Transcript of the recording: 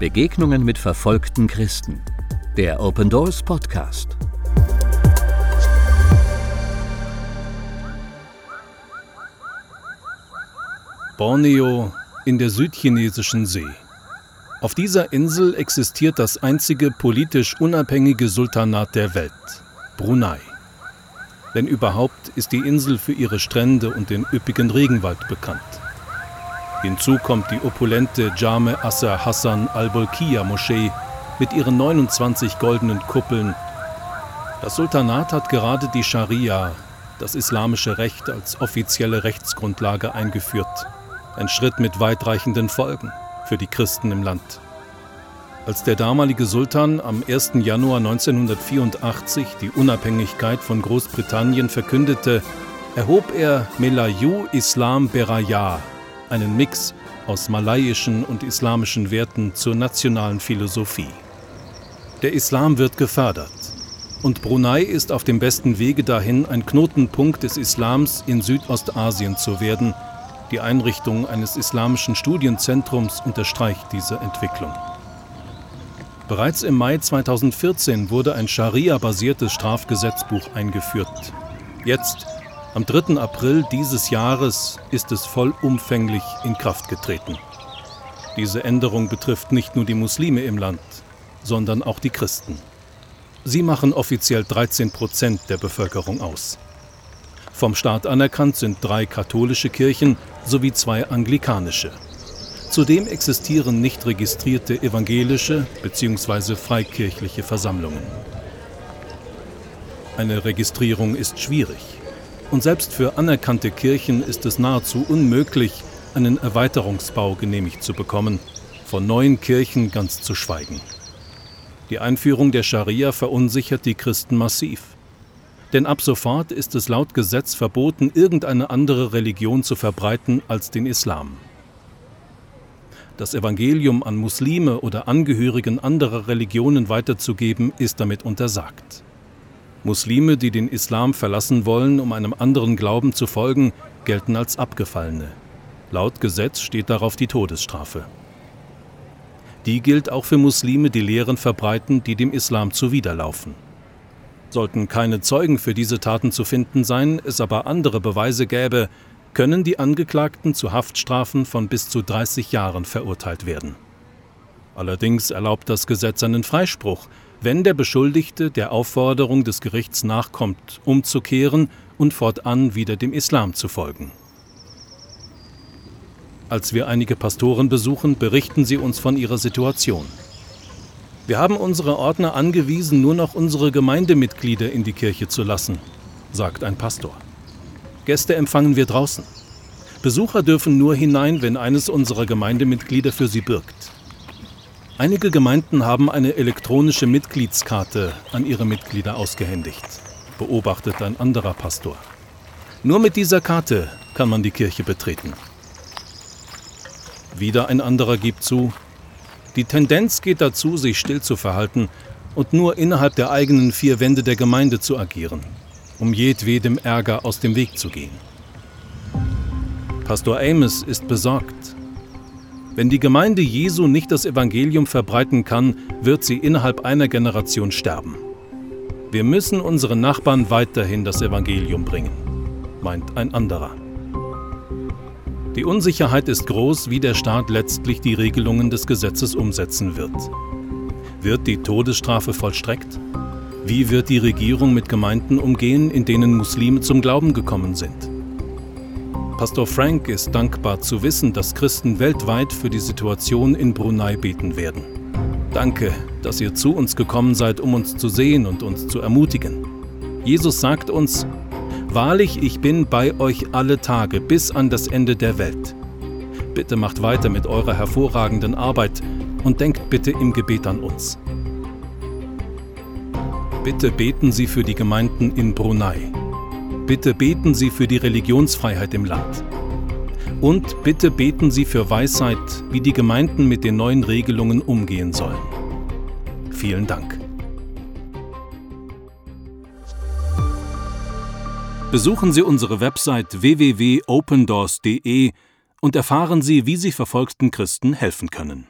Begegnungen mit verfolgten Christen. Der Open Doors Podcast. Borneo in der südchinesischen See. Auf dieser Insel existiert das einzige politisch unabhängige Sultanat der Welt, Brunei. Denn überhaupt ist die Insel für ihre Strände und den üppigen Regenwald bekannt. Hinzu kommt die opulente Jame Asser Hassan al-Bolkiah Moschee mit ihren 29 goldenen Kuppeln. Das Sultanat hat gerade die Scharia, das islamische Recht, als offizielle Rechtsgrundlage eingeführt. Ein Schritt mit weitreichenden Folgen für die Christen im Land. Als der damalige Sultan am 1. Januar 1984 die Unabhängigkeit von Großbritannien verkündete, erhob er Melayu Islam Beraya, einen Mix aus malayischen und islamischen Werten zur nationalen Philosophie. Der Islam wird gefördert und Brunei ist auf dem besten Wege dahin, ein Knotenpunkt des Islams in Südostasien zu werden – die Einrichtung eines islamischen Studienzentrums unterstreicht diese Entwicklung. Bereits im Mai 2014 wurde ein Scharia-basiertes Strafgesetzbuch eingeführt. Jetzt, am 3. April dieses Jahres, ist es vollumfänglich in Kraft getreten. Diese Änderung betrifft nicht nur die Muslime im Land, sondern auch die Christen. Sie machen offiziell 13 Prozent der Bevölkerung aus. Vom Staat anerkannt sind drei katholische Kirchen sowie zwei anglikanische. Zudem existieren nicht registrierte evangelische bzw. freikirchliche Versammlungen. Eine Registrierung ist schwierig. Und selbst für anerkannte Kirchen ist es nahezu unmöglich, einen Erweiterungsbau genehmigt zu bekommen, von neuen Kirchen ganz zu schweigen. Die Einführung der Scharia verunsichert die Christen massiv denn ab sofort ist es laut Gesetz verboten, irgendeine andere Religion zu verbreiten als den Islam. Das Evangelium an Muslime oder Angehörigen anderer Religionen weiterzugeben, ist damit untersagt. Muslime, die den Islam verlassen wollen, um einem anderen Glauben zu folgen, gelten als Abgefallene. Laut Gesetz steht darauf die Todesstrafe. Die gilt auch für Muslime, die Lehren verbreiten, die dem Islam zuwiderlaufen. Sollten keine Zeugen für diese Taten zu finden sein, es aber andere Beweise gäbe, können die Angeklagten zu Haftstrafen von bis zu 30 Jahren verurteilt werden. Allerdings erlaubt das Gesetz einen Freispruch, wenn der Beschuldigte der Aufforderung des Gerichts nachkommt, umzukehren und fortan wieder dem Islam zu folgen. Als wir einige Pastoren besuchen, berichten sie uns von ihrer Situation. Wir haben unsere Ordner angewiesen, nur noch unsere Gemeindemitglieder in die Kirche zu lassen, sagt ein Pastor. Gäste empfangen wir draußen. Besucher dürfen nur hinein, wenn eines unserer Gemeindemitglieder für sie birgt. Einige Gemeinden haben eine elektronische Mitgliedskarte an ihre Mitglieder ausgehändigt, beobachtet ein anderer Pastor. Nur mit dieser Karte kann man die Kirche betreten. Wieder ein anderer gibt zu, die Tendenz geht dazu, sich still zu verhalten und nur innerhalb der eigenen vier Wände der Gemeinde zu agieren, um jedwedem Ärger aus dem Weg zu gehen. Pastor Amos ist besorgt. Wenn die Gemeinde Jesu nicht das Evangelium verbreiten kann, wird sie innerhalb einer Generation sterben. Wir müssen unseren Nachbarn weiterhin das Evangelium bringen, meint ein anderer. Die Unsicherheit ist groß, wie der Staat letztlich die Regelungen des Gesetzes umsetzen wird. Wird die Todesstrafe vollstreckt? Wie wird die Regierung mit Gemeinden umgehen, in denen Muslime zum Glauben gekommen sind? Pastor Frank ist dankbar zu wissen, dass Christen weltweit für die Situation in Brunei beten werden. Danke, dass ihr zu uns gekommen seid, um uns zu sehen und uns zu ermutigen. Jesus sagt uns, Wahrlich, ich bin bei euch alle Tage bis an das Ende der Welt. Bitte macht weiter mit eurer hervorragenden Arbeit und denkt bitte im Gebet an uns. Bitte beten Sie für die Gemeinden in Brunei. Bitte beten Sie für die Religionsfreiheit im Land. Und bitte beten Sie für Weisheit, wie die Gemeinden mit den neuen Regelungen umgehen sollen. Vielen Dank. Besuchen Sie unsere Website www.opendoors.de und erfahren Sie, wie Sie verfolgten Christen helfen können.